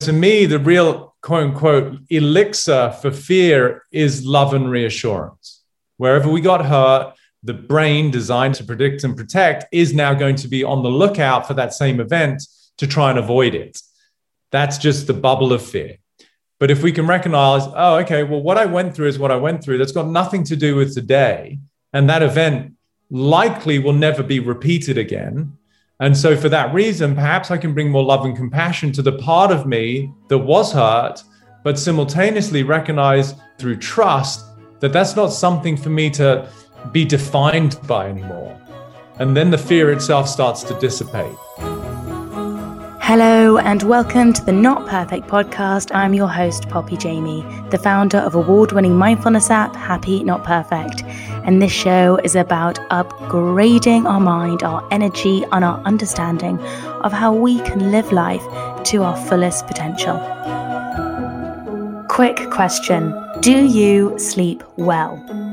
To me, the real quote unquote elixir for fear is love and reassurance. Wherever we got hurt, the brain designed to predict and protect is now going to be on the lookout for that same event to try and avoid it. That's just the bubble of fear. But if we can recognize, oh, okay, well, what I went through is what I went through, that's got nothing to do with today. And that event likely will never be repeated again. And so, for that reason, perhaps I can bring more love and compassion to the part of me that was hurt, but simultaneously recognize through trust that that's not something for me to be defined by anymore. And then the fear itself starts to dissipate. Hello, and welcome to the Not Perfect podcast. I'm your host, Poppy Jamie, the founder of award winning mindfulness app Happy Not Perfect. And this show is about upgrading our mind, our energy, and our understanding of how we can live life to our fullest potential. Quick question Do you sleep well?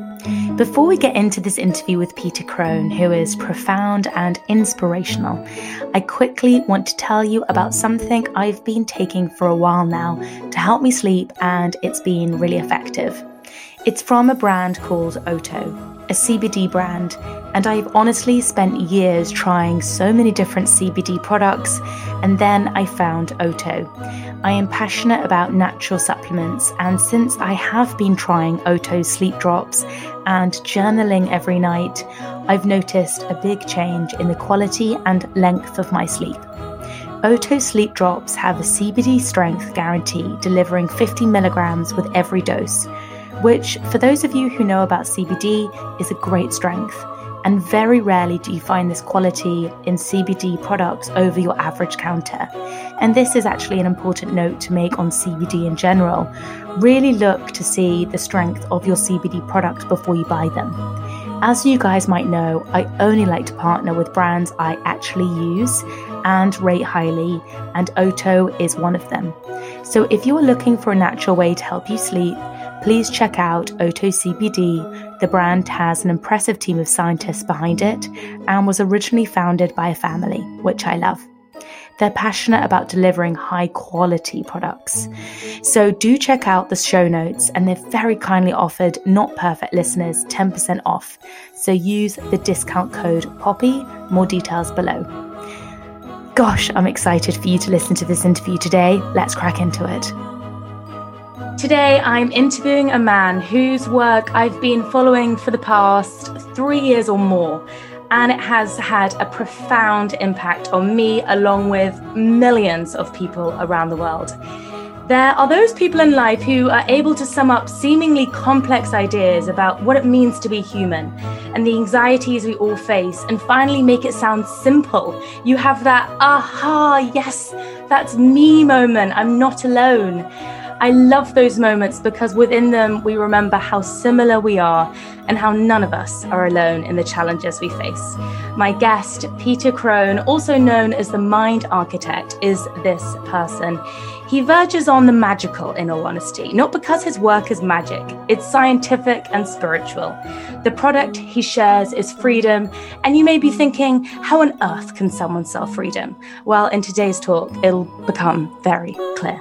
Before we get into this interview with Peter Crone, who is profound and inspirational, I quickly want to tell you about something I've been taking for a while now to help me sleep, and it's been really effective. It's from a brand called Oto, a CBD brand, and I've honestly spent years trying so many different CBD products, and then I found Oto. I am passionate about natural supplements, and since I have been trying Oto sleep drops and journaling every night, I've noticed a big change in the quality and length of my sleep. Oto sleep drops have a CBD strength guarantee delivering 50 milligrams with every dose, which, for those of you who know about CBD, is a great strength and very rarely do you find this quality in CBD products over your average counter. And this is actually an important note to make on CBD in general. Really look to see the strength of your CBD products before you buy them. As you guys might know, I only like to partner with brands I actually use and rate highly, and Oto is one of them. So if you are looking for a natural way to help you sleep, please check out Oto CBD. The brand has an impressive team of scientists behind it and was originally founded by a family, which I love. They're passionate about delivering high quality products. So do check out the show notes, and they've very kindly offered Not Perfect listeners 10% off. So use the discount code POPPY, more details below. Gosh, I'm excited for you to listen to this interview today. Let's crack into it. Today, I'm interviewing a man whose work I've been following for the past three years or more, and it has had a profound impact on me, along with millions of people around the world. There are those people in life who are able to sum up seemingly complex ideas about what it means to be human and the anxieties we all face and finally make it sound simple. You have that aha, yes, that's me moment. I'm not alone. I love those moments because within them we remember how similar we are and how none of us are alone in the challenges we face. My guest, Peter Crone, also known as the Mind Architect, is this person. He verges on the magical, in all honesty, not because his work is magic, it's scientific and spiritual. The product he shares is freedom, and you may be thinking, how on earth can someone sell freedom? Well, in today's talk, it'll become very clear.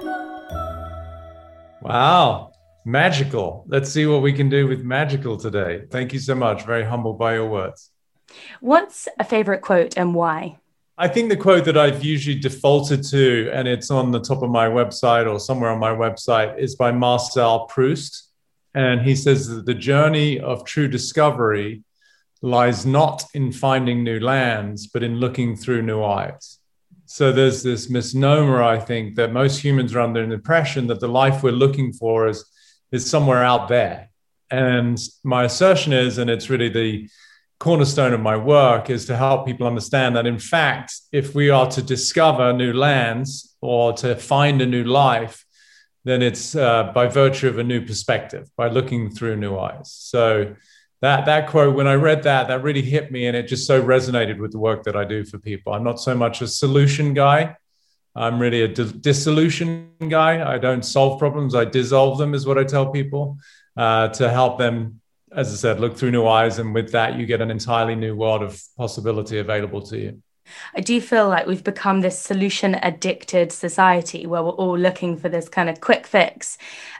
Wow. Magical. Let's see what we can do with magical today. Thank you so much. Very humbled by your words. What's a favorite quote and why? I think the quote that I've usually defaulted to, and it's on the top of my website or somewhere on my website, is by Marcel Proust. And he says that the journey of true discovery lies not in finding new lands, but in looking through new eyes. So there's this misnomer, I think, that most humans are under an impression that the life we're looking for is, is somewhere out there. And my assertion is, and it's really the cornerstone of my work, is to help people understand that, in fact, if we are to discover new lands or to find a new life, then it's uh, by virtue of a new perspective, by looking through new eyes. So that that quote, when I read that, that really hit me, and it just so resonated with the work that I do for people. I'm not so much a solution guy. I'm really a dissolution guy. I don't solve problems; I dissolve them, is what I tell people uh, to help them. As I said, look through new eyes, and with that, you get an entirely new world of possibility available to you. I do feel like we've become this solution addicted society where we're all looking for this kind of quick fix.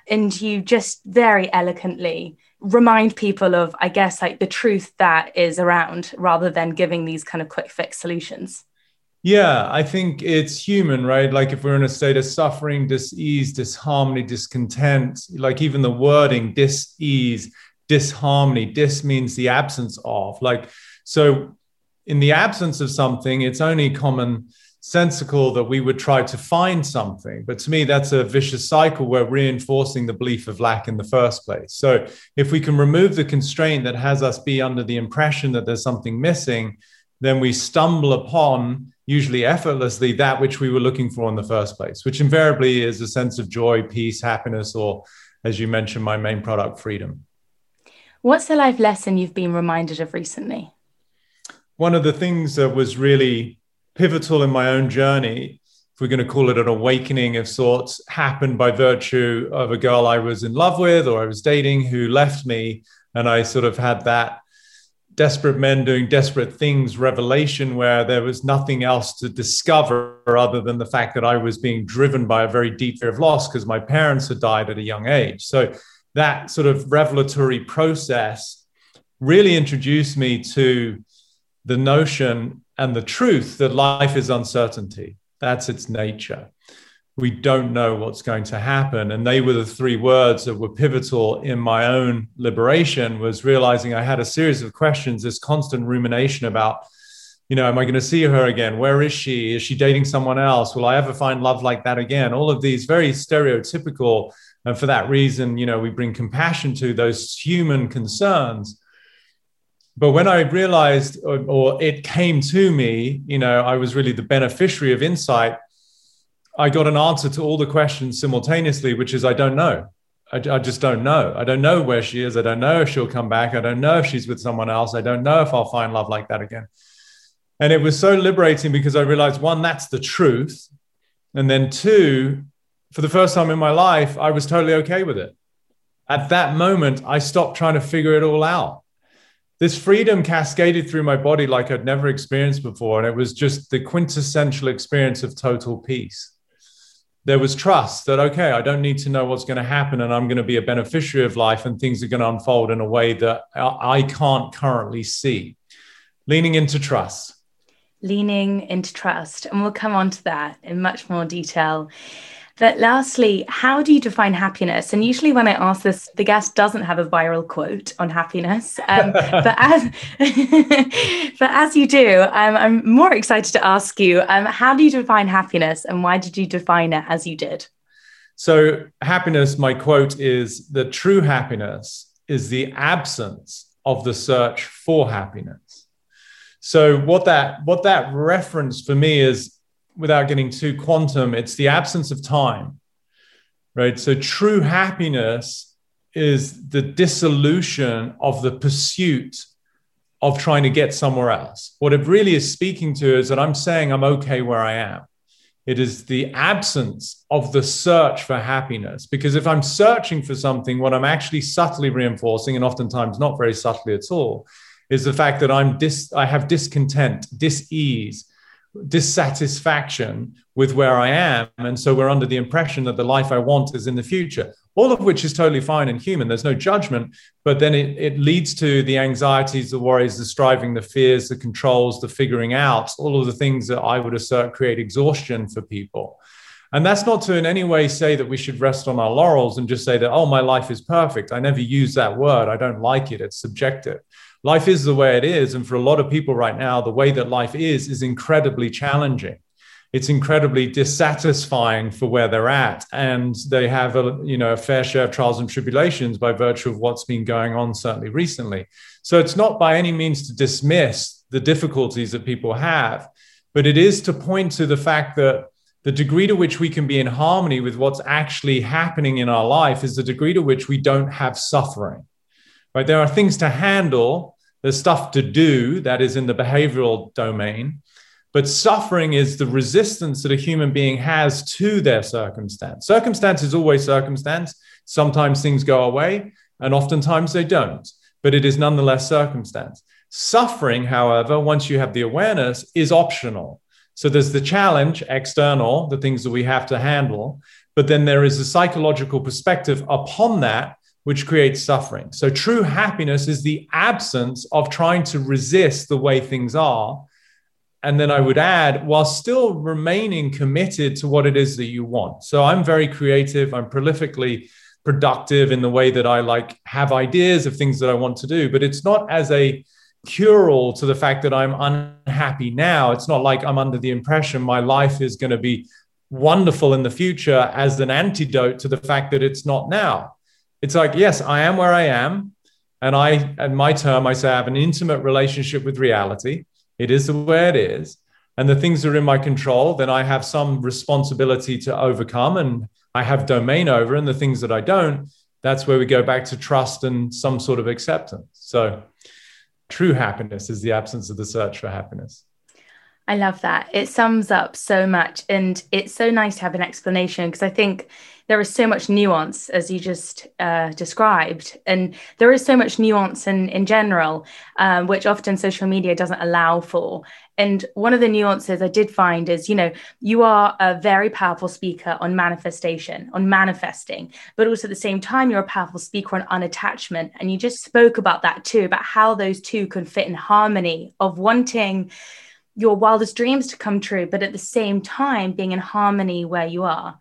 And you just very elegantly remind people of, I guess, like the truth that is around rather than giving these kind of quick fix solutions. Yeah, I think it's human, right? Like if we're in a state of suffering, dis-ease, disharmony, discontent, like even the wording dis-ease, disharmony, dis means the absence of. Like, so in the absence of something, it's only common sensical that we would try to find something. But to me, that's a vicious cycle where reinforcing the belief of lack in the first place. So if we can remove the constraint that has us be under the impression that there's something missing, then we stumble upon, usually effortlessly, that which we were looking for in the first place, which invariably is a sense of joy, peace, happiness, or as you mentioned, my main product, freedom. What's the life lesson you've been reminded of recently? one of the things that was really pivotal in my own journey, if we're going to call it an awakening of sorts, happened by virtue of a girl I was in love with or I was dating who left me. And I sort of had that desperate men doing desperate things revelation where there was nothing else to discover other than the fact that I was being driven by a very deep fear of loss because my parents had died at a young age. So that sort of revelatory process really introduced me to the notion and the truth that life is uncertainty. That's its nature. We don't know what's going to happen. And they were the three words that were pivotal in my own liberation was realizing I had a series of questions, this constant rumination about, you know, am I going to see her again? Where is she? Is she dating someone else? Will I ever find love like that again? All of these very stereotypical. And for that reason, you know, we bring compassion to those human concerns but when I realized, or, or, it came to me, you know, I was really the beneficiary of insight. I got an answer to all the questions simultaneously, which is I don't know. I, I, just don't know. I don't know where she is. I don't know if she'll come back. I don't know if she's with someone else. I don't know if I'll find love like that again. And it was so liberating because I realized one, that's the truth. And then two, for the first time in my life, I was totally okay with it. At that moment, I stopped trying to figure it all out this freedom cascaded through my body like I'd never experienced before. And it was just the quintessential experience of total peace. There was trust that, okay, I don't need to know what's going to happen and I'm going to be a beneficiary of life and things are going to unfold in a way that I can't currently see. Leaning into trust. Leaning into trust. And we'll come on to that in much more detail. But lastly, how do you define happiness? And usually, when I ask this, the guest doesn't have a viral quote on happiness. Um, but as but as you do, um, I'm more excited to ask you: um, How do you define happiness, and why did you define it as you did? So, happiness. My quote is: "The true happiness is the absence of the search for happiness." So, what that what that reference for me is without getting too quantum, it's the absence of time, right? So true happiness is the dissolution of the pursuit of trying to get somewhere else. What it really is speaking to is that I'm saying I'm okay where I am. It is the absence of the search for happiness. Because if I'm searching for something, what I'm actually subtly reinforcing, and oftentimes not very subtly at all, is the fact that I'm dis- I have discontent, dis-ease, dissatisfaction with where I am. And so we're under the impression that the life I want is in the future, all of which is totally fine and human. There's no judgment. But then it, it leads to the anxieties, the worries, the striving, the fears, the controls, the figuring out, all of the things that I would assert create exhaustion for people. And that's not to in any way say that we should rest on our laurels and just say that, oh, my life is perfect. I never use that word. I don't like it. It's subjective life is the way it is. And for a lot of people right now, the way that life is is incredibly challenging. It's incredibly dissatisfying for where they're at, and they have a you know a fair share of trials and tribulations by virtue of what's been going on certainly recently. So it's not by any means to dismiss the difficulties that people have, but it is to point to the fact that the degree to which we can be in harmony with what's actually happening in our life is the degree to which we don't have suffering. Right? There are things to handle, there's stuff to do that is in the behavioral domain, but suffering is the resistance that a human being has to their circumstance. Circumstance is always circumstance. Sometimes things go away, and oftentimes they don't, but it is nonetheless circumstance. Suffering, however, once you have the awareness, is optional. So there's the challenge, external, the things that we have to handle, but then there is a psychological perspective upon that which creates suffering. So true happiness is the absence of trying to resist the way things are. And then I would add, while still remaining committed to what it is that you want. So I'm very creative, I'm prolifically productive in the way that I like have ideas of things that I want to do, but it's not as a cure all to the fact that I'm unhappy now. It's not like I'm under the impression my life is going to be wonderful in the future as an antidote to the fact that it's not now. It's like, yes, I am where I am. And I, at my term, I say I have an intimate relationship with reality. It is the way it is. And the things are in my control, then I have some responsibility to overcome and I have domain over. And the things that I don't, that's where we go back to trust and some sort of acceptance. So, true happiness is the absence of the search for happiness. I love that. It sums up so much. And it's so nice to have an explanation because I think there is so much nuance, as you just uh, described. And there is so much nuance in, in general, um, which often social media doesn't allow for. And one of the nuances I did find is, you know, you are a very powerful speaker on manifestation, on manifesting, but also at the same time, you're a powerful speaker on unattachment. And you just spoke about that too, about how those two can fit in harmony of wanting your wildest dreams to come true, but at the same time, being in harmony where you are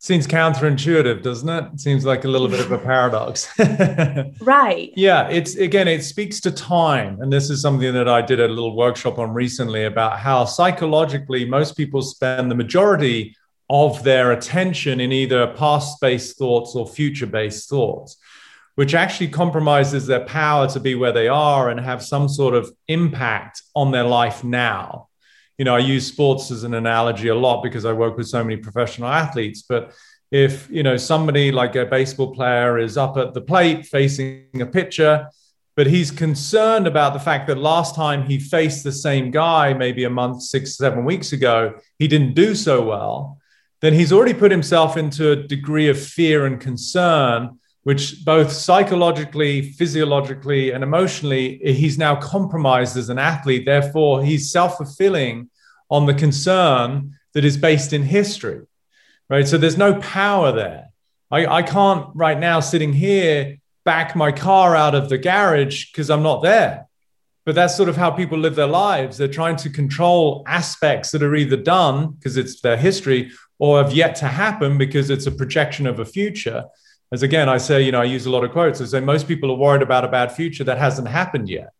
seems counterintuitive doesn't it? it seems like a little bit of a paradox. Right. Yeah it's again it speaks to time. And this is something that i did a little workshop on recently about how psychologically most people spend the majority of their attention in either past based thoughts or future based thoughts which actually compromises their power to be where they are and have some sort of impact on their life now you know, I use sports as an analogy a lot because I work with so many professional athletes. But if, you know, somebody like a baseball player is up at the plate facing a pitcher, but he's concerned about the fact that last time he faced the same guy, maybe a month, six, seven weeks ago, he didn't do so well, then he's already put himself into a degree of fear and concern, which both psychologically, physiologically, and emotionally, he's now compromised as an athlete. Therefore, he's self fulfilling on the concern that is based in history, right? So there's no power there. I, I can't right now sitting here back my car out of the garage because I'm not there. But that's sort of how people live their lives. They're trying to control aspects that are either done because it's their history or have yet to happen because it's a projection of a future. As again, I say, you know, I use a lot of quotes. I say most people are worried about a bad future that hasn't happened yet.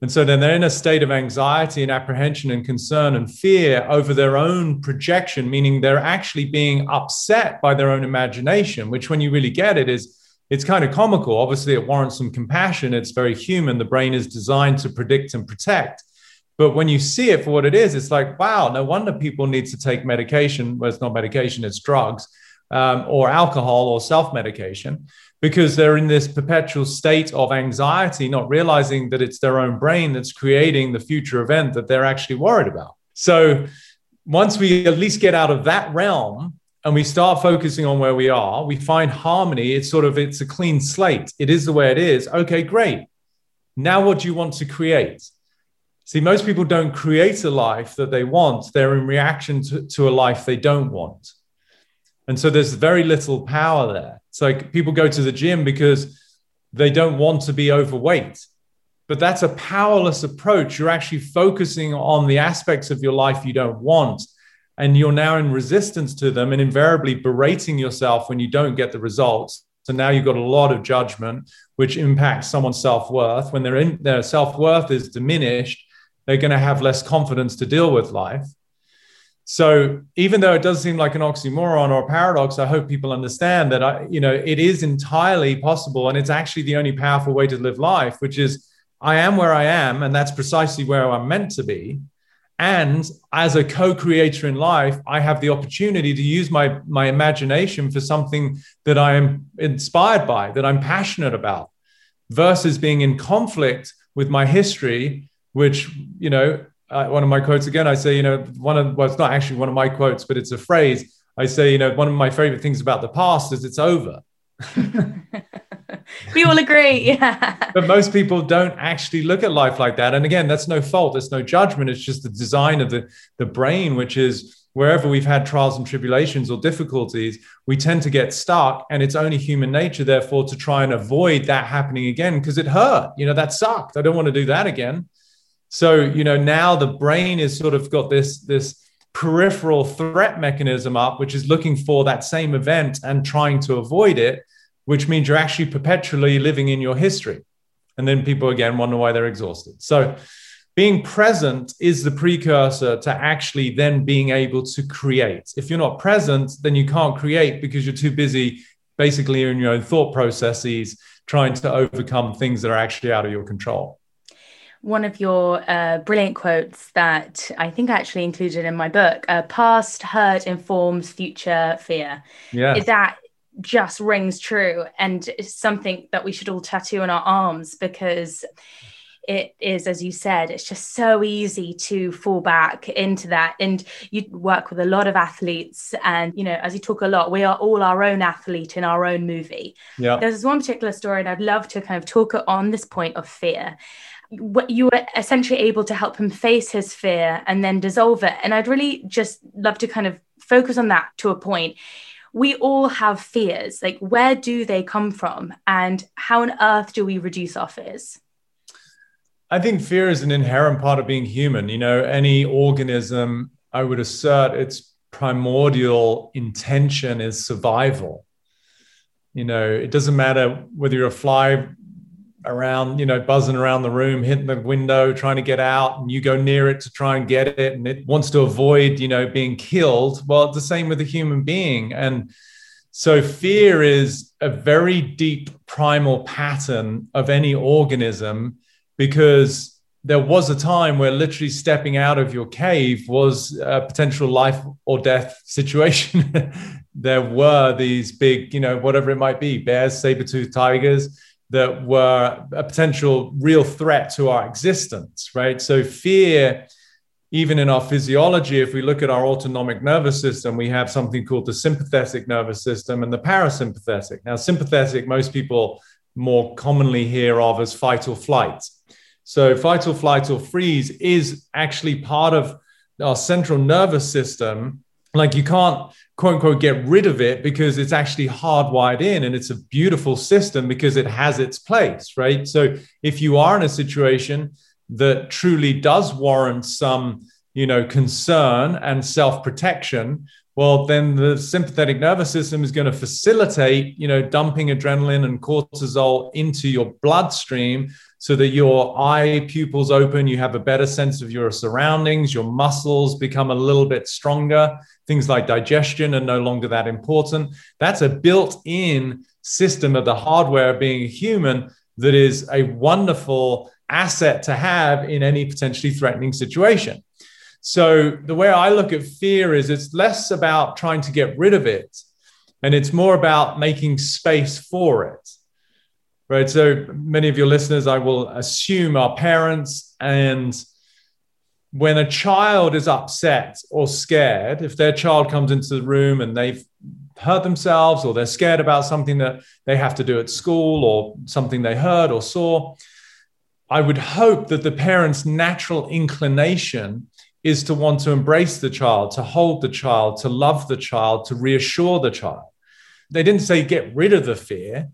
And so then they're in a state of anxiety and apprehension and concern and fear over their own projection, meaning they're actually being upset by their own imagination, which, when you really get it, is it's kind of comical. Obviously, it warrants some compassion. It's very human. The brain is designed to predict and protect. But when you see it for what it is, it's like, wow, no wonder people need to take medication. Well, it's not medication, it's drugs um, or alcohol or self medication because they're in this perpetual state of anxiety, not realizing that it's their own brain that's creating the future event that they're actually worried about. So once we at least get out of that realm and we start focusing on where we are, we find harmony. It's sort of it's a clean slate. It is the way it is. Okay, great. Now what do you want to create? See, most people don't create a life that they want. They're in reaction to, to a life they don't want. And so there's very little power there. It's like people go to the gym because they don't want to be overweight. But that's a powerless approach. You're actually focusing on the aspects of your life you don't want. And you're now in resistance to them and invariably berating yourself when you don't get the results. So now you've got a lot of judgment, which impacts someone's self worth. When in, their self worth is diminished, they're going to have less confidence to deal with life. So even though it does seem like an oxymoron or a paradox, I hope people understand that I, you know, it is entirely possible, and it's actually the only powerful way to live life, which is I am where I am, and that's precisely where I'm meant to be. and as a co-creator in life i have the opportunity to use my my imagination for something that i am inspired by that i'm passionate about versus being in conflict with my history which you know uh, one of my quotes again i say you know one of well it's not actually one of my quotes but it's a phrase i say you know one of my favorite things about the past is it's over we all agree. Yeah. But most people don't actually look at life like that. And again, that's no fault. It's no judgment. It's just the design of the, the brain, which is wherever we've had trials and tribulations or difficulties, we tend to get stuck. And it's only human nature, therefore, to try and avoid that happening again because it hurt. You know, that sucked. I don't want to do that again. So, you know, now the brain is sort of got this, this peripheral threat mechanism up, which is looking for that same event and trying to avoid it which means you're actually perpetually living in your history. And then people again wonder why they're exhausted. So, being present is the precursor to actually then being able to create. If you're not present, then you can't create because you're too busy basically in your own thought processes trying to overcome things that are actually out of your control. One of your uh, brilliant quotes that I think I actually included in my book uh, past hurt informs future fear. Yeah. That just rings true? And it's something that we should all tattoo on our arms because it is as you said it's just so easy to fall back into that. And you work with a lot of athletes and you know as you talk a lot we are all our own athlete in our own movie. Yeah. There's one particular story and i'd love to kind of talk on this point of fear you were essentially able to help him face his fear and then dissolve it and i'd really just love to kind of focus on that to a point we all have fears. Like, where do they come from? And how on earth do we reduce our fears? I think fear is an inherent part of being human. You know, any organism, I would assert its primordial intention is survival. You know, it doesn't matter whether you're a fly around, you know, buzzing around the room, hitting the window, trying to get out, and you go near it to try and get it, and it wants to avoid, you know, being killed. Well, it's the same with a human being. And so fear is a very deep primal pattern of any organism because there was a time where literally stepping out of your cave was a potential life or death situation. there were these big, you know, whatever it might be, bears, saber-toothed tigers that were a potential real threat to our existence, right? So, fear, even in our physiology, if we look at our autonomic nervous system, we have something called the sympathetic nervous system and the parasympathetic. Now, sympathetic, most people more commonly hear of as fight or flight. So, fight or flight or freeze is actually part of our central nervous system. Like, you can't quote unquote get rid of it because it's actually hardwired in and it's a beautiful system because it has its place, right? So if you are in a situation that truly does warrant some, you know, concern and self-protection, well, then the sympathetic nervous system is going to facilitate, you know, dumping adrenaline and cortisol into your bloodstream so that your eye pupils open, you have a better sense of your surroundings, your muscles become a little bit stronger. Things like digestion are no longer that important. That's a built in system of the hardware being human that is a wonderful asset to have in any potentially threatening situation. So, the way I look at fear is it's less about trying to get rid of it, and it's more about making space for it right? So many of your listeners, I will assume, are parents. And when a child is upset or scared, if their child comes into the room and they've hurt themselves or they're scared about something that they have to do at school or something they heard or saw, I would hope that the parent's natural inclination is to want to embrace the child, to hold the child, to love the child, to reassure the child. They didn't say get rid of the fear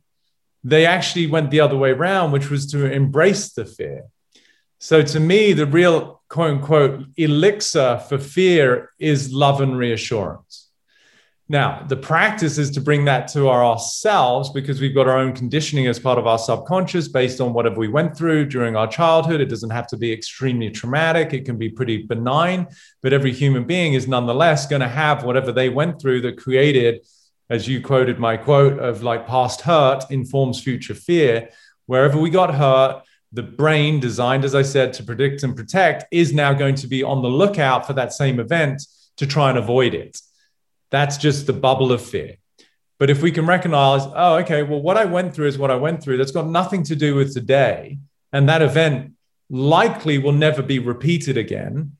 they actually went the other way around, which was to embrace the fear. So to me, the real quote unquote elixir for fear is love and reassurance. Now, the practice is to bring that to our ourselves because we've got our own conditioning as part of our subconscious based on whatever we went through during our childhood. It doesn't have to be extremely traumatic, it can be pretty benign, but every human being is nonetheless going to have whatever they went through that created as you quoted my quote of like past hurt informs future fear. Wherever we got hurt, the brain, designed, as I said, to predict and protect, is now going to be on the lookout for that same event to try and avoid it. That's just the bubble of fear. But if we can recognize, oh, okay, well, what I went through is what I went through, that's got nothing to do with today. And that event likely will never be repeated again,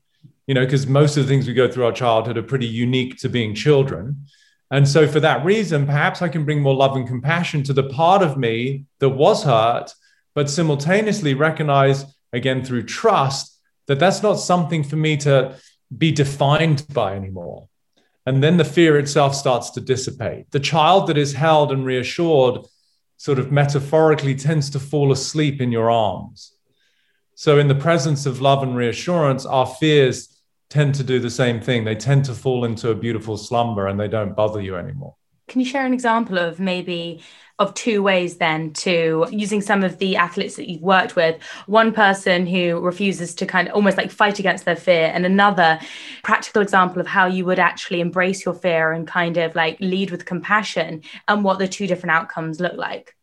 you know, because most of the things we go through our childhood are pretty unique to being children. And so, for that reason, perhaps I can bring more love and compassion to the part of me that was hurt, but simultaneously recognize, again, through trust, that that's not something for me to be defined by anymore. And then the fear itself starts to dissipate. The child that is held and reassured, sort of metaphorically, tends to fall asleep in your arms. So, in the presence of love and reassurance, our fears tend to do the same thing. They tend to fall into a beautiful slumber and they don't bother you anymore. Can you share an example of maybe of two ways then to using some of the athletes that you've worked with one person who refuses to kind of almost like fight against their fear and another practical example of how you would actually embrace your fear and kind of like lead with compassion and what the two different outcomes look like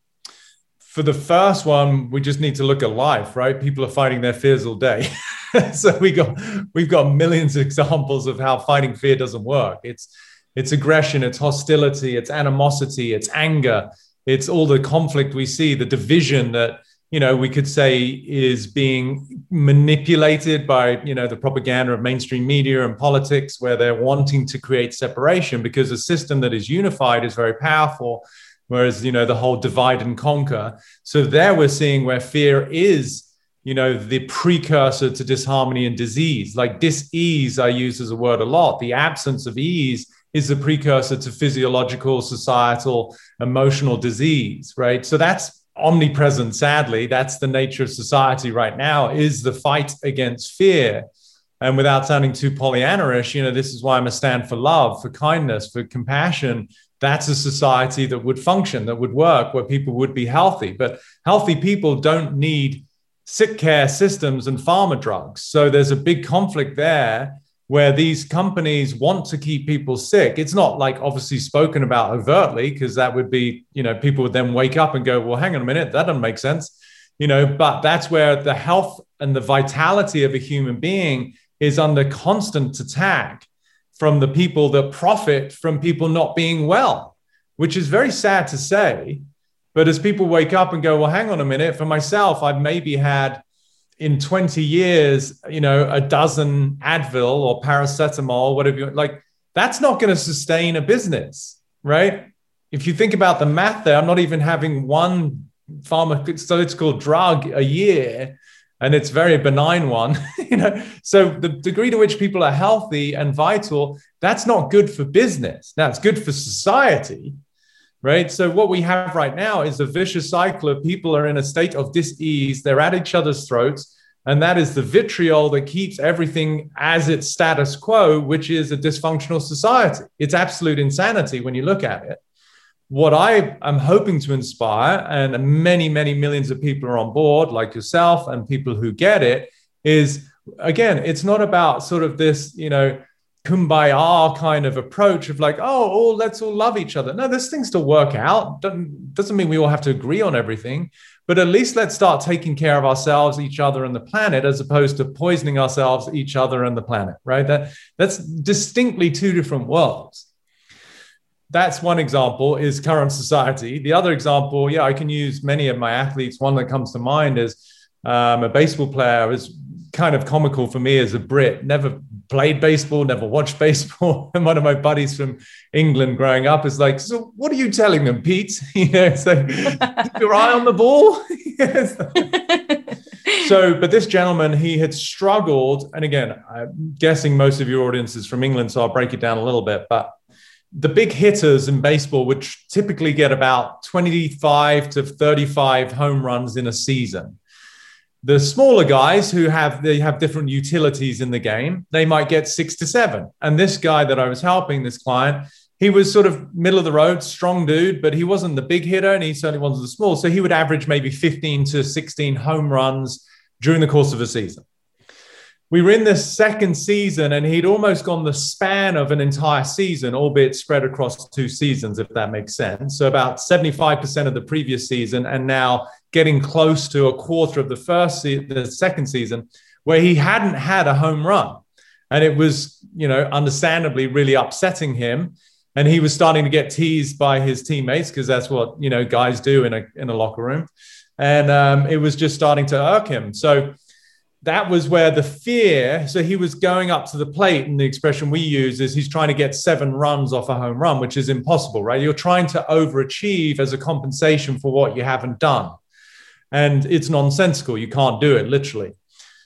for the first one, we just need to look at life, right? People are fighting their fears all day. so we got we've got millions of examples of how fighting fear doesn't work. It's it's aggression, it's hostility, it's animosity, it's anger, it's all the conflict we see, the division that you know we could say is being manipulated by you know the propaganda of mainstream media and politics where they're wanting to create separation because a system that is unified is very powerful whereas you know the whole divide and conquer. So there we're seeing where fear is you know the precursor to disharmony and disease. Like dis-ease i use as a word a lot. The absence of ease is the precursor to physiological societal emotional disease right? So that's omnipresent sadly. That's the nature of society right now is the fight against fear. And without sounding too Pollyanna-ish, you know, this is why I'm a stand for love, for kindness, for compassion, that's a society that would function, that would work, where people would be healthy. But healthy people don't need sick care systems and pharma drugs. So there's a big conflict there where these companies want to keep people sick. It's not like obviously spoken about overtly, because that would be, you know, people would then wake up and go, well, hang on a minute, that doesn't make sense. You know, but that's where the health and the vitality of a human being is under constant attack from the people that profit from people not being well, which is very sad to say. But as people wake up and go, well, hang on a minute, for myself, I've maybe had in 20 years, you know, a dozen Advil or paracetamol, whatever you like, that's not going to sustain a business, right? If you think about the math there, I'm not even having one pharmaceutical drug a year and it's very benign one you know. So the degree to which people are healthy and vital that's not good for business. Now it's good for society right? So what we have right now is a vicious cycle of people are in a state of dis-ease they're at each other's throats and that is the vitriol that keeps everything as its status quo which is a dysfunctional society. It's absolute insanity when you look at it what I am hoping to inspire, and many, many millions of people are on board, like yourself, and people who get it, is again, it's not about sort of this, you know, kumbaya kind of approach of like, oh, oh, let's all love each other. No, there's things to work out. Doesn't, doesn't mean we all have to agree on everything, but at least let's start taking care of ourselves, each other, and the planet, as opposed to poisoning ourselves, each other, and the planet. Right? That that's distinctly two different worlds that's one example is current society. The other example, yeah, I can use many of my athletes. One that comes to mind is um, a baseball player is kind of comical for me as a Brit. Never played baseball, never watched baseball. and one of my buddies from England growing up is like, "So what are you telling them, Pete? You know, so keep your eye on the ball." so, but this gentleman, he had struggled, and again, I'm guessing most of your audience is from England, so I'll break it down a little bit, but the big hitters in baseball would typically get about 25 to 35 home runs in a season. The smaller guys who have they have different utilities in the game, they might get six to seven. And this guy that I was helping, this client, he was sort of middle of the road, strong dude, but he wasn't the big hitter and he certainly wasn't the small. So he would average maybe 15 to 16 home runs during the course of a season. We were in the second season and he'd almost gone the span of an entire season, albeit spread across two seasons, if that makes sense. So about 75% of the previous season and now getting close to a quarter of the first se- the second season where he hadn't had a home run. And it was, you know, understandably really upsetting him. And he was starting to get teased by his teammates because that's what, you know, guys do in a, in a locker room. And um, it was just starting to irk him. So that was where the fear. So he was going up to the plate, and the expression we use is he's trying to get seven runs off a home run, which is impossible, right? You're trying to overachieve as a compensation for what you haven't done. And it's nonsensical. You can't do it literally.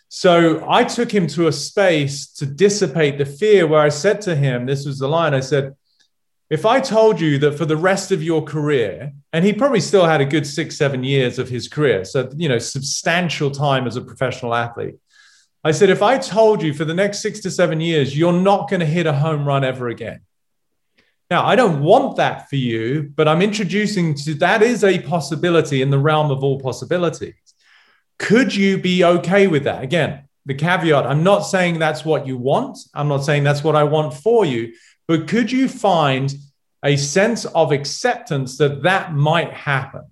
So I took him to a space to dissipate the fear where I said to him, This was the line I said, if I told you that for the rest of your career, and he probably still had a good six, seven years of his career, so, you know, substantial time as a professional athlete. I said, if I told you for the next six to seven years, you're not going to hit a home run ever again. Now, I don't want that for you, but I'm introducing to that is a possibility in the realm of all possibilities. Could you be okay with that? Again, the caveat I'm not saying that's what you want. I'm not saying that's what I want for you, but could you find a sense of acceptance that that might happen?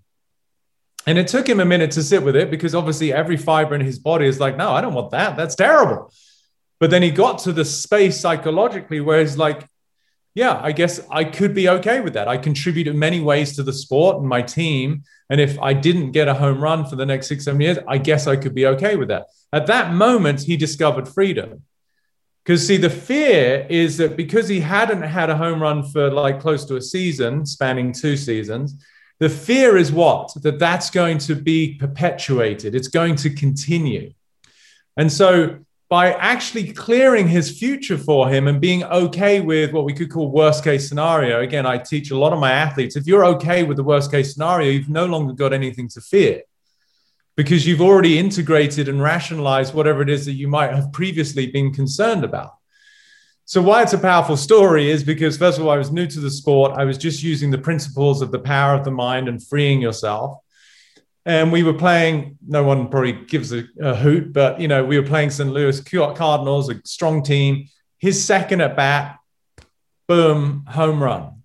And it took him a minute to sit with it because obviously every fiber in his body is like, no, I don't want that. That's terrible. But then he got to the space psychologically where he's like, yeah, I guess I could be okay with that. I contribute in many ways to the sport and my team. And if I didn't get a home run for the next six, seven years, I guess I could be okay with that. At that moment, he discovered freedom. Because see, the fear is that because he hadn't had a home run for like close to a season, spanning two seasons, the fear is what? That that's going to be perpetuated. It's going to continue. And so by actually clearing his future for him and being okay with what we could call worst case scenario, again, I teach a lot of my athletes. If you're okay with the worst case scenario, you've no longer got anything to fear because you've already integrated and rationalized whatever it is that you might have previously been concerned about. So, why it's a powerful story is because, first of all, I was new to the sport. I was just using the principles of the power of the mind and freeing yourself. And we were playing, no one probably gives a, a hoot, but, you know, we were playing St. Louis Cardinals, a strong team. His second at bat, boom, home run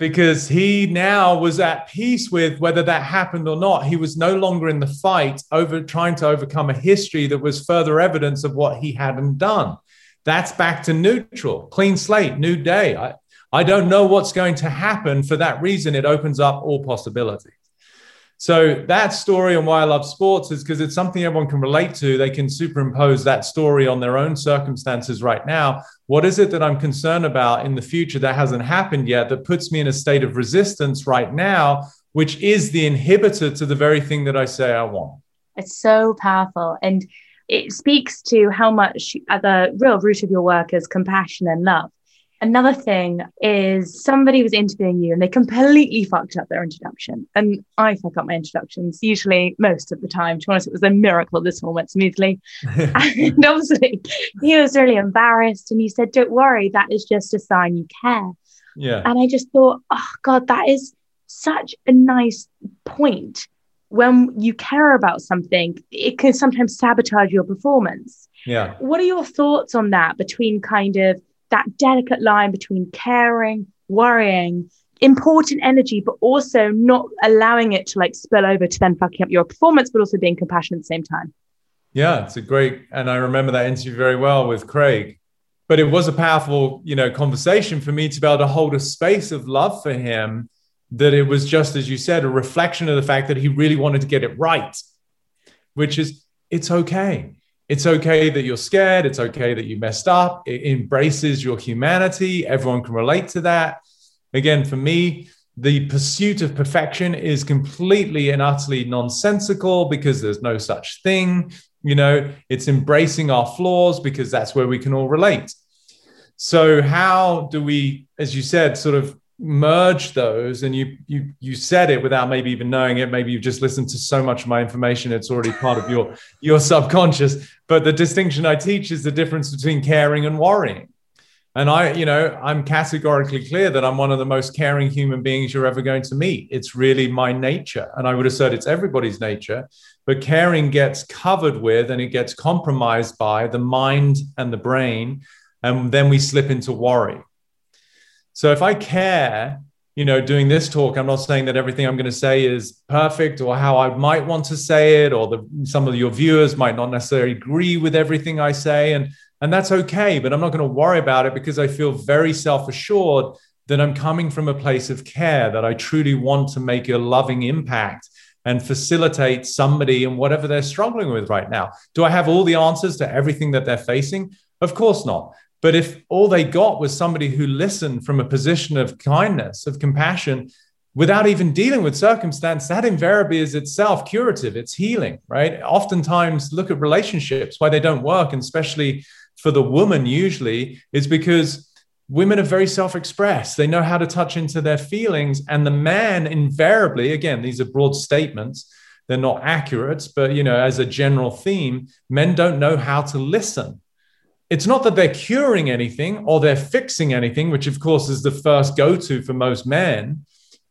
because he now was at peace with whether that happened or not. He was no longer in the fight over trying to overcome a history that was further evidence of what he hadn't done. That's back to neutral, clean slate, new day. I, I don't know what's going to happen. For that reason, it opens up all possibilities. So that story and why I love sports is because it's something everyone can relate to. They can superimpose that story on their own circumstances right now. What is it that I'm concerned about in the future that hasn't happened yet that puts me in a state of resistance right now, which is the inhibitor to the very thing that I say I want? It's so powerful. And it speaks to how much at the real root of your work is compassion and love. Another thing is somebody was interviewing you and they completely fucked up their introduction. And I fuck up my introductions usually most of the time. To be honest, it was a miracle this one went smoothly. and obviously, he was really embarrassed and he said, Don't worry, that is just a sign you care. Yeah. And I just thought, oh God, that is such a nice point. When you care about something, it can sometimes sabotage your performance. Yeah. What are your thoughts on that between kind of that delicate line between caring, worrying, important energy, but also not allowing it to like spill over to then fucking up your performance, but also being compassionate at the same time. Yeah, it's a great, and I remember that interview very well with Craig. But it was a powerful, you know, conversation for me to be able to hold a space of love for him. That it was just as you said, a reflection of the fact that he really wanted to get it right, which is it's okay it's okay that you're scared. It's okay that you messed up. It embraces your humanity. Everyone can relate to that. Again, for me, the pursuit of perfection is completely and utterly nonsensical because there's no such thing. You know, it's embracing our flaws because that's where we can all relate. So, how do we, as you said, sort of merge those and you you you said it without maybe even knowing it maybe you've just listened to so much of my information it's already part of your your subconscious but the distinction i teach is the difference between caring and worrying And I, you know, I'm categorically clear that I'm one of the most caring human beings you're ever going to meet. It's really my nature. And I would assert it's everybody's nature. But caring gets covered with and it gets compromised by the mind and the brain. And then we slip into worry. So if I care, you know, doing this talk, I'm not saying that everything I'm going to say is perfect or how I might want to say it, or the, some of your viewers might not necessarily agree with everything I say. And and that's okay, but I'm not going to worry about it because I feel very self assured that I'm coming from a place of care, that I truly want to make a loving impact and facilitate somebody in whatever they're struggling with right now. Do I have all the answers to everything that they're facing? Of course not. But if all they got was somebody who listened from a position of kindness, of compassion, without even dealing with circumstance, that invariably is itself curative, it's healing, right? Oftentimes, look at relationships, why they don't work, and especially for the woman usually is because women are very self-expressed. They know how to touch into their feelings and the man invariably again these are broad statements they're not accurate but you know as a general theme men don't know how to listen it's not that they're curing anything or they're fixing anything which of course is the first go-to for most men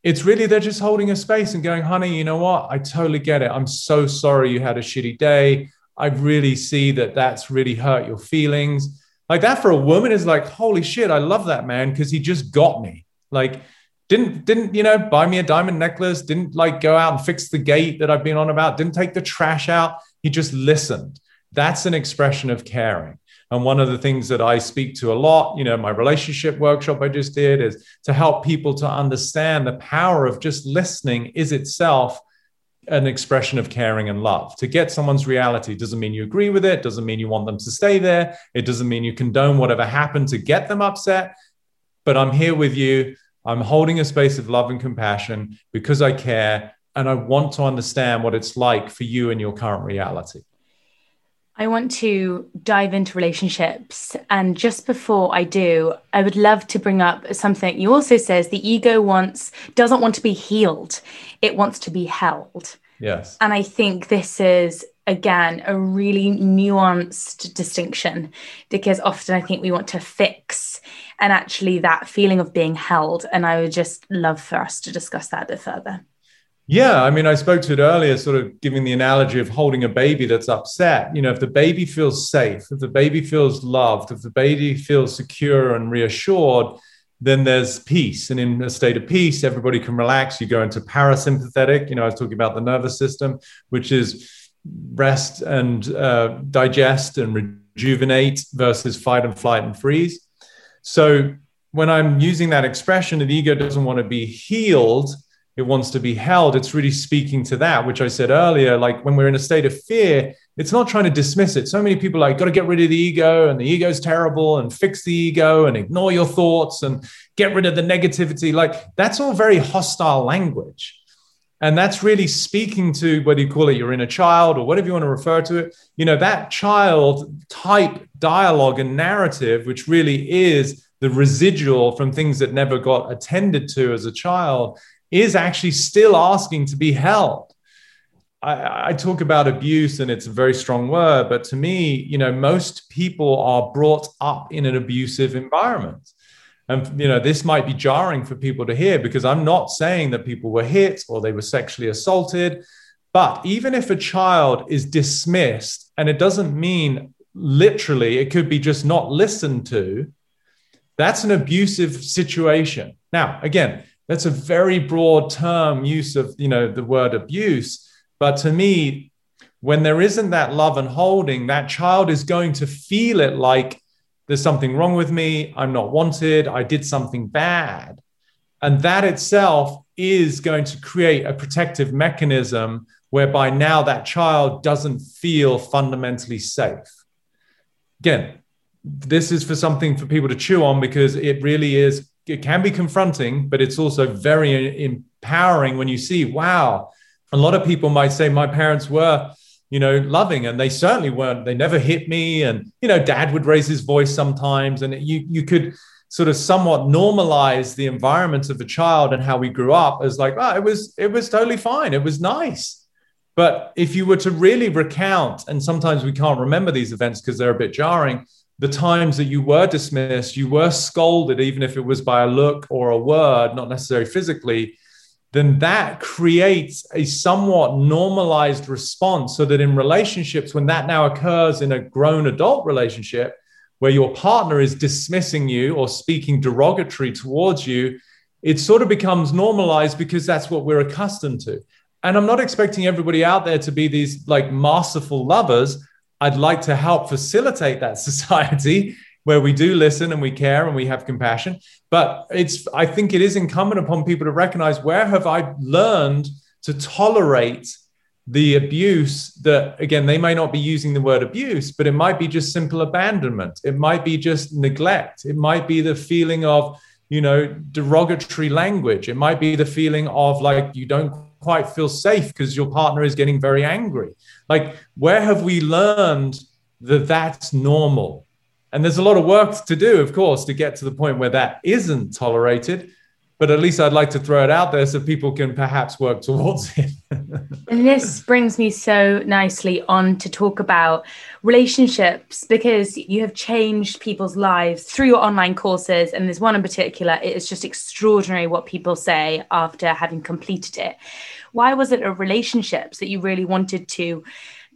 it's really they're just holding a space and going honey you know what i totally get it i'm so sorry you had a shitty day I really see that that's really hurt your feelings. Like that for a woman is like, holy shit, I love that man because he just got me. Like, didn't didn't you know buy me a diamond necklace? Didn't like go out and fix the gate that I've been on about? Didn't take the trash out. He just listened. That's an expression of caring. And one of the things that I speak to a lot, you know, my relationship workshop I just did is to help people to understand the power of just listening is itself an expression of caring and love. To get someone's reality doesn't mean you agree with it, doesn't mean you want them to stay there, it doesn't mean you condone whatever happened to get them upset. But I'm here with you. I'm holding a space of love and compassion because I care and I want to understand what it's like for you in your current reality. I want to dive into relationships. And just before I do, I would love to bring up something you also says the ego wants doesn't want to be healed. It wants to be held. Yes. And I think this is again a really nuanced distinction because often I think we want to fix and actually that feeling of being held. And I would just love for us to discuss that a bit further. Yeah, I mean, I spoke to it earlier, sort of giving the analogy of holding a baby that's upset. You know, if the baby feels safe, if the baby feels loved, if the baby feels secure and reassured, then there's peace. And in a state of peace, everybody can relax. You go into parasympathetic. You know, I was talking about the nervous system, which is rest and uh, digest and rejuvenate versus fight and flight and freeze. So when I'm using that expression, the ego doesn't want to be healed it wants to be held, it's really speaking to that, which I said earlier. Like when we're in a state of fear, it's not trying to dismiss it. So many people like, got to get rid of the ego, and the ego is terrible, and fix the ego, and ignore your thoughts, and get rid of the negativity. Like that's all very hostile language. And that's really speaking to whether you call it your inner child or whatever you want to refer to it. You know, that child type dialogue and narrative, which really is the residual from things that never got attended to as a child, is actually still asking to be held. I, I, talk about abuse and it's a very strong word, but to me, you know, most people are brought up in an abusive environment. And, you know, this might be jarring for people to hear because I'm not saying that people were hit or they were sexually assaulted. But even if a child is dismissed, and it doesn't mean literally, it could be just not listened to, that's an abusive situation. Now, again, that's a very broad term use of you know the word abuse. But to me when there isn't that love and holding that child is going to feel it like there's something wrong with me i'm not wanted i did something bad. And that itself is going to create a protective mechanism whereby now that child doesn't feel fundamentally safe. Again this is for something for people to chew on because it really is it can be confronting, but it's also very empowering when you see, wow, a lot of people might say my parents were, you know, loving, and they certainly weren't. They never hit me, and you know, dad would raise his voice sometimes, and you you could sort of somewhat normalize the environment of a child and how we grew up as like, oh, it was it was totally fine, it was nice. But if you were to really recount, and sometimes we can't remember these events because they're a bit jarring, the times that you were dismissed, you were scolded, even if it was by a look or a word, not necessarily physically, then that creates a somewhat normalized response so that in relationships, when that now occurs in a grown adult relationship, where your partner is dismissing you or speaking derogatory towards you, it sort of becomes normalized because that's what we're accustomed to. And I'm not expecting everybody out there to be these like masterful lovers. I'd like to help facilitate that society where we do listen and we care and we have compassion. But it's, I think it is incumbent upon people to recognize where have I learned to tolerate the abuse that, again, they may not be using the word abuse, but it might be just simple abandonment. It might be just neglect. It might be the feeling of, you know, derogatory language. It might be the feeling of like you don't quite feel safe because your partner is getting very angry. Like, where have we learned that that's normal? And there's a lot of work to do, of course, to get to the point where that isn't tolerated. But at least I'd like to throw it out there so people can perhaps work towards it. and this brings me so nicely on to talk about relationships because you have changed people's lives through your online courses. And there's one in particular, it is just extraordinary what people say after having completed it. Why was it a relationships that you really wanted to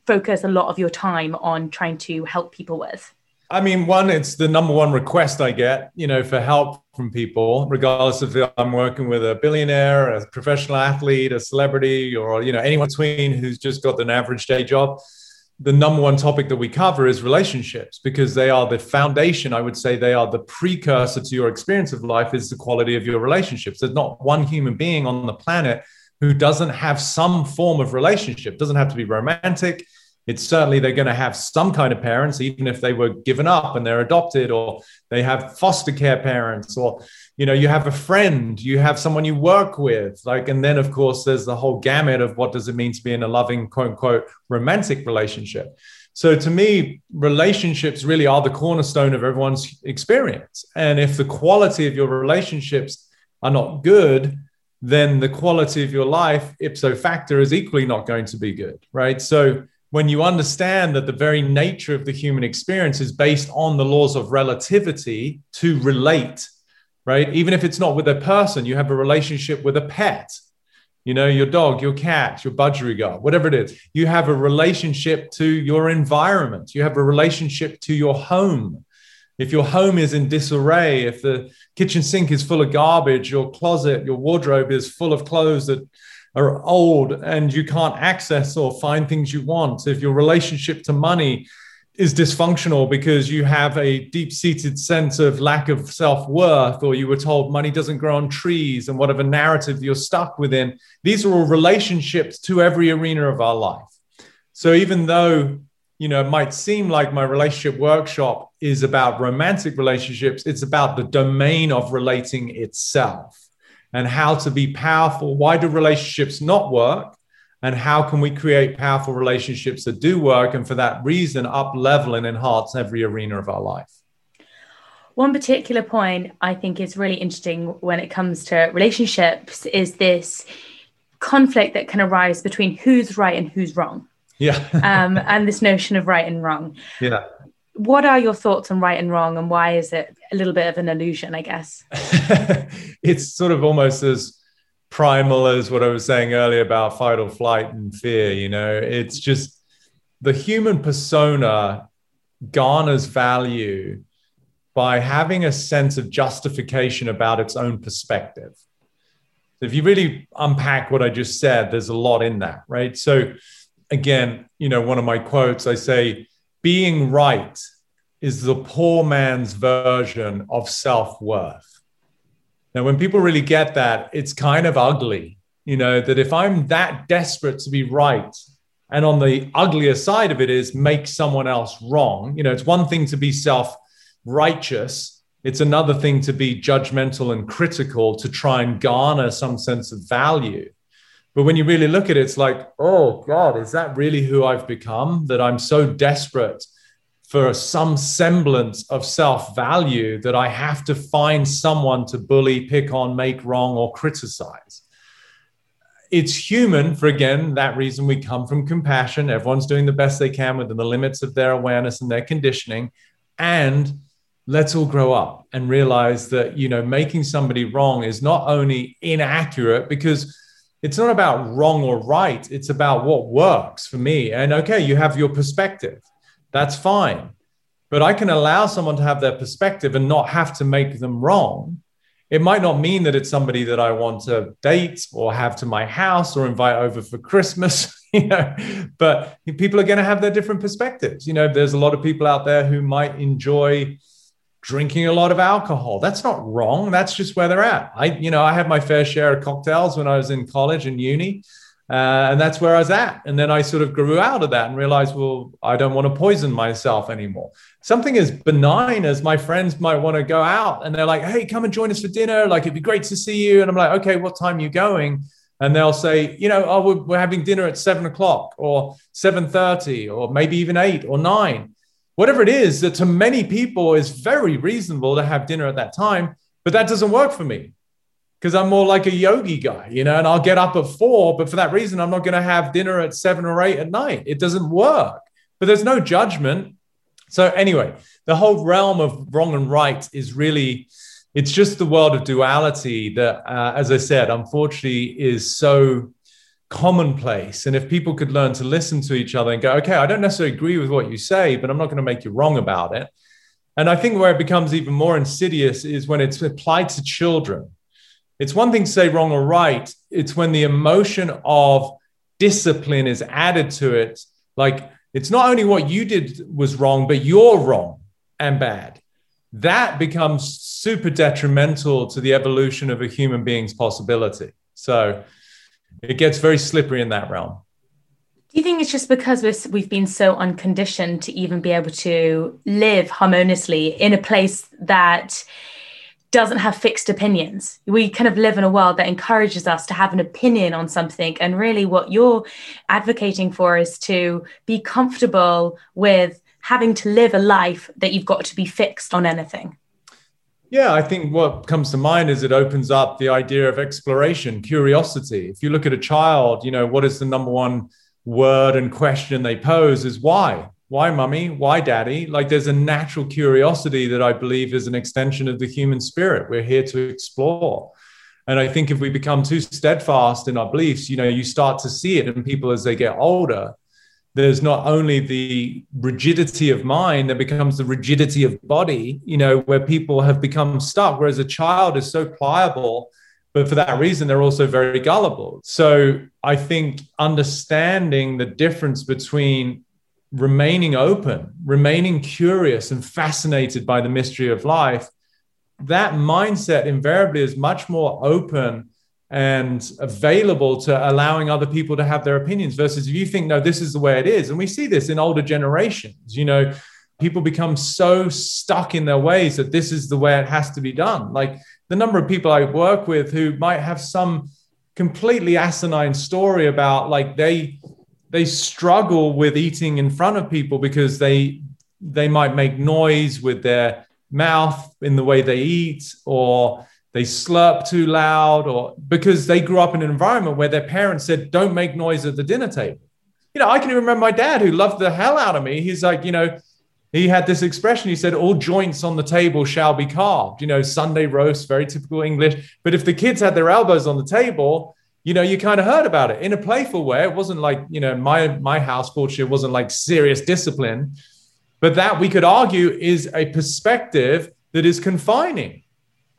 focus a lot of your time on trying to help people with? I mean, one, it's the number one request I get, you know, for help from people, regardless if I'm working with a billionaire, a professional athlete, a celebrity, or, you know, anyone between who's just got an average day job. The number one topic that we cover is relationships because they are the foundation. I would say they are the precursor to your experience of life, is the quality of your relationships. There's not one human being on the planet who doesn't have some form of relationship, doesn't have to be romantic it's certainly they're going to have some kind of parents, even if they were given up and they're adopted, or they have foster care parents, or you know, you have a friend, you have someone you work with, like, and then of course there's the whole gamut of what does it mean to be in a loving, quote unquote, romantic relationship. So to me, relationships really are the cornerstone of everyone's experience. And if the quality of your relationships are not good, then the quality of your life, ipso facto, is equally not going to be good, right? So when you understand that the very nature of the human experience is based on the laws of relativity to relate, right? Even if it's not with a person, you have a relationship with a pet, you know, your dog, your cat, your budgerigar, whatever it is. You have a relationship to your environment, you have a relationship to your home. If your home is in disarray, if the kitchen sink is full of garbage, your closet, your wardrobe is full of clothes that are old and you can't access or find things you want, if your relationship to money is dysfunctional because you have a deep seated sense of lack of self worth, or you were told money doesn't grow on trees, and whatever narrative you're stuck within, these are all relationships to every arena of our life. So even though you know, it might seem like my relationship workshop is about romantic relationships, it's about the domain of relating itself and how to be powerful. Why do relationships not work? And how can we create powerful relationships that do work? And for that reason, up level and enhance every arena of our life. One particular point I think is really interesting when it comes to relationships is this conflict that can arise between who's right and who's wrong. Yeah. um, and this notion of right and wrong. Yeah what are your thoughts on right and wrong and why is it a little bit of an illusion i guess? It's sort of almost as primal as what i was saying earlier about fight or flight and fear you know? It's just the human persona garners value by having a sense of justification about its own perspective. If you really unpack what i just said there's a lot in that right? So again you know one of my quotes i say being right is the poor man's version of self worth. Now, when people really get that, it's kind of ugly, you know, that if I'm that desperate to be right, and on the uglier side of it is make someone else wrong, you know, it's one thing to be self righteous, it's another thing to be judgmental and critical to try and garner some sense of value. But when you really look at it, it's like, oh God, is that really who I've become? That I'm so desperate for some semblance of self value that I have to find someone to bully, pick on, make wrong, or criticize. It's human for, again, that reason we come from compassion. Everyone's doing the best they can within the limits of their awareness and their conditioning. And let's all grow up and realize that, you know, making somebody wrong is not only inaccurate because it's not about wrong or right, it's about what works for me. And okay, you have your perspective. That's fine. But I can allow someone to have their perspective and not have to make them wrong it might not mean that it's somebody that I want to date or have to my house or invite over for Christmas, you know, but people are going to have their different perspectives. You know, there's a lot of people out there who might enjoy drinking a lot of alcohol. That's not wrong. That's just where they're at. I, you know, I had my fair share of cocktails when I was in college and uni. Uh, and that's where I was at. And then I sort of grew out of that and realized, well, I don't want to poison myself anymore. Something as benign as my friends might want to go out and they're like, hey, come and join us for dinner. Like, it'd be great to see you. And I'm like, okay, what time you going? And they'll say, you know, oh, we're, having dinner at seven o'clock or 7.30 or maybe even eight or nine. Whatever it is that to many people is very reasonable to have dinner at that time, but that doesn't work for me because I'm more like a yogi guy, you know, and I'll get up at four, but for that reason, I'm not going to have dinner at seven or eight at night. It doesn't work, but there's no judgment. So, anyway, the whole realm of wrong and right is really, it's just the world of duality that, uh, as I said, unfortunately is so commonplace. And if people could learn to listen to each other and go, okay, I don't necessarily agree with what you say, but I'm not going to make you wrong about it. And I think where it becomes even more insidious is when it's applied to children it's one thing to say wrong or right, it's when the emotion of discipline is added to it. Like it's not only what you did was wrong, but you're wrong and bad. That becomes super detrimental to the evolution of a human being's possibility. So it gets very slippery in that realm. Do you think it's just because we've been so unconditioned to even be able to live harmoniously in a place that doesn't have fixed opinions. We kind of live in a world that encourages us to have an opinion on something. And really, what you're advocating for is to be comfortable with having to live a life that you've got to be fixed on anything. Yeah, I think what comes to mind is it opens up the idea of exploration, curiosity. If you look at a child, you know, what is the number one word and question they pose is why? why mummy? Why daddy? Like there's a natural curiosity that i believe is an extension of the human spirit. We're here to explore. And i think if we become too steadfast in our beliefs you know you start to see it in people as they get older there's not only the rigidity of mind that becomes the rigidity of body you know where people have become stuck whereas a child is so pliable but for that reason they're also very gullible. So i think understanding the difference between remaining open, remaining curious and fascinated by the mystery of life, that mindset invariably is much more open and available to allowing other people to have their opinions versus if you think, no, this is the way it is. And we see this in older generations, you know, people become so stuck in their ways that this is the way it has to be done. Like the number of people I work with who might have some completely asinine story about like they they struggle with eating in front of people because they they might make noise with their mouth in the way they eat or they slurp too loud or because they grew up in an environment where their parents said don't make noise at the dinner table. You know i can remember my dad who loved the hell out of me. He's like you know he had this expression. He said all joints on the table shall be carved. You know sunday roast very typical english. But if the kids had their elbows on the table you know, you kind of heard about it. In a playful way. It wasn't like, you know, my my house culture wasn't like serious discipline, but that we could argue is a perspective that is confining.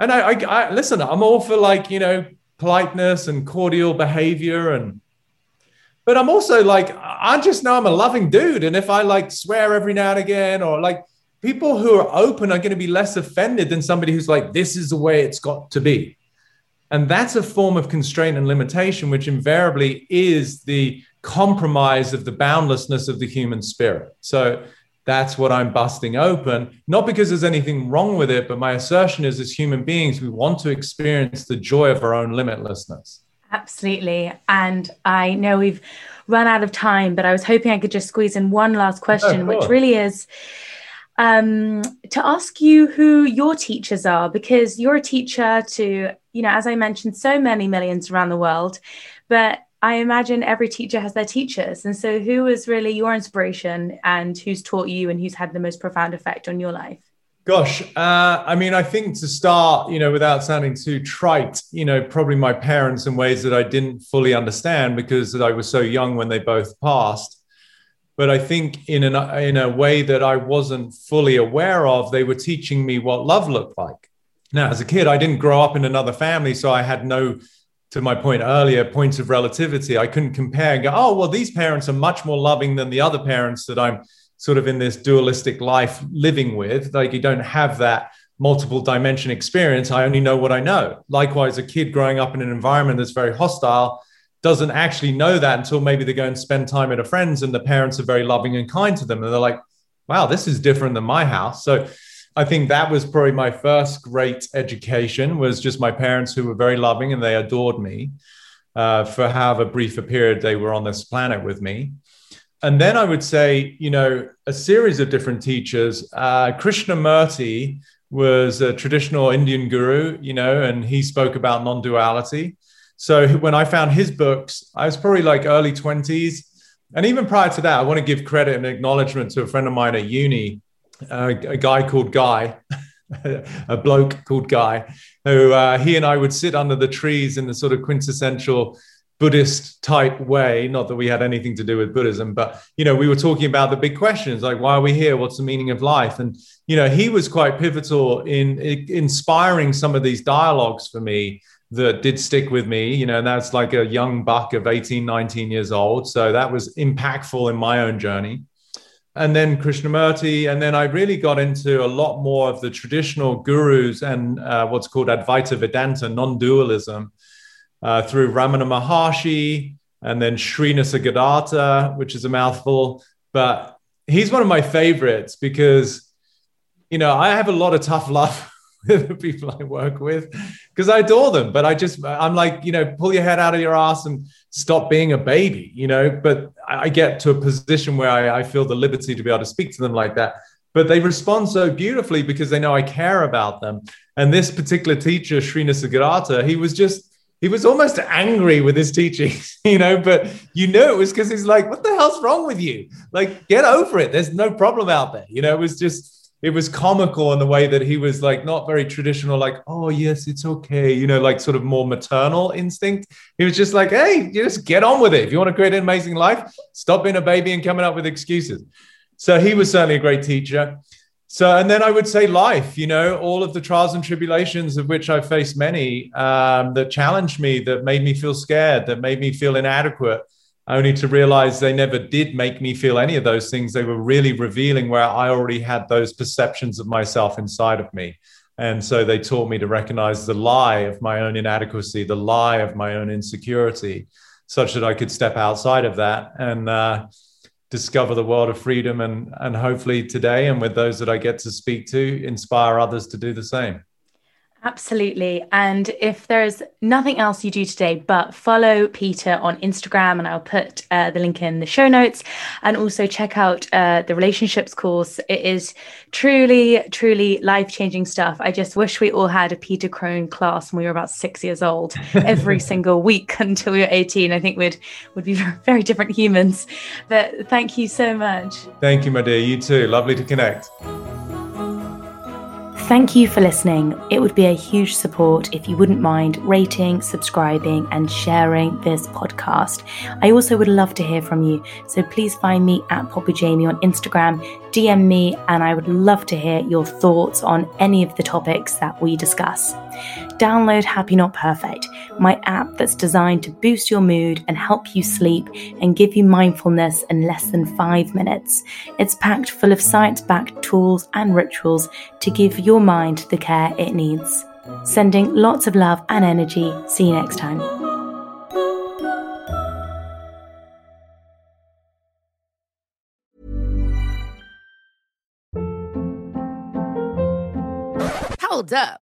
And I, I, I listen, I'm all for like, you know, politeness and cordial behavior and but I'm also like, I just know I'm a loving dude. And if I like swear every now and again, or like people who are open are going to be less offended than somebody who's like, this is the way it's got to be. And that's a form of constraint and limitation, which invariably is the compromise of the boundlessness of the human spirit. So that's what I'm busting open, not because there's anything wrong with it, but my assertion is as human beings, we want to experience the joy of our own limitlessness. Absolutely. And I know we've run out of time, but I was hoping I could just squeeze in one last question, which really is um, to ask you who your teachers are, because you're a teacher to, you know, as I mentioned, so many millions around the world. But I imagine every teacher has their teachers. And so, who was really your inspiration and who's taught you and who's had the most profound effect on your life? Gosh, uh, I mean, I think to start, you know, without sounding too trite, you know, probably my parents in ways that I didn't fully understand because I was so young when they both passed. But I think in an in a way that I wasn't fully aware of, they were teaching me what love looked like. Now, as a kid, I didn't grow up in another family, so I had no, to my point earlier, points of relativity. I couldn't compare and go, oh, well, these parents are much more loving than the other parents that I'm sort of in this dualistic life living with. Like you don't have that multiple dimension experience. I only know what I know. Likewise, a kid growing up in an environment that's very hostile doesn't actually know that until maybe they go and spend time at a friend's and the parents are very loving and kind to them. And they're like, wow, this is different than my house. So I think that was probably my first great education was just my parents who were very loving and they adored me uh, for however brief a period they were on this planet with me and then I would say, you know, a series of different teachers. Uh, Krishnamurti was a traditional Indian guru, you know, and he spoke about non duality. So when I found his books, I was probably like early 20s. And even prior to that, I want to give credit and acknowledgement to a friend of mine at uni, uh, a guy called Guy, a bloke called Guy, who uh, he and I would sit under the trees in the sort of quintessential Buddhist type way. Not that we had anything to do with Buddhism, but you know, we were talking about the big questions like why are we here? What's the meaning of life? And you know, he was quite pivotal in, in inspiring some of these dialogues for me that did stick with me. You know, and that's like a young buck of 18, 19 years old. So that was impactful in my own journey. And then Krishnamurti, and then I really got into a lot more of the traditional gurus and uh, what's called Advaita Vedanta, non-dualism, uh, through Ramana Maharshi and then Sri Nisargadatta, which is a mouthful. But he's one of my favorites because, you know, I have a lot of tough love with the people I work with because I adore them. But I just, I'm like, you know, pull your head out of your ass and stop being a baby, you know. But I get to a position where I, I feel the liberty to be able to speak to them like that. But they respond so beautifully because they know I care about them. And this particular teacher, Sri Nisargadatta, he was just, he was almost angry with his teaching, you know, but you know it was because he's like, what the hell's wrong with you? Like, get over it. There's no problem out there. You know, it was just, it was comical in the way that he was like not very traditional, like, oh, yes, it's okay, you know, like sort of more maternal instinct. He was just like, hey, just get on with it. If you want to create an amazing life, stop being a baby and coming up with excuses. So he was certainly a great teacher. So, and then I would say life, you know, all of the trials and tribulations of which I faced many um, that challenged me, that made me feel scared, that made me feel inadequate, only to realize they never did make me feel any of those things. They were really revealing where I already had those perceptions of myself inside of me. And so they taught me to recognize the lie of my own inadequacy, the lie of my own insecurity, such that I could step outside of that and, uh, discover the world of freedom and and hopefully today and with those that I get to speak to inspire others to do the same. Absolutely. And if there's nothing else you do today, but follow Peter on Instagram, and I'll put uh, the link in the show notes, and also check out uh, the relationships course. It is truly, truly life changing stuff. I just wish we all had a Peter Crone class when we were about six years old every single week until we were 18. I think we'd, would be very different humans. But thank you so much. Thank you, my dear. You too. Lovely to connect. Thank you for listening. It would be a huge support if you wouldn't mind rating, subscribing, and sharing this podcast. I also would love to hear from you, so please find me at Poppy Jamie on Instagram, DM me, and I would love to hear your thoughts on any of the topics that we discuss download Happy Not Perfect, my app that's designed to boost your mood and help you sleep and give you mindfulness in less than five minutes. It's packed full of science backed tools and rituals to give your mind the care it needs. Sending lots of love and energy. See you next time. Hold up.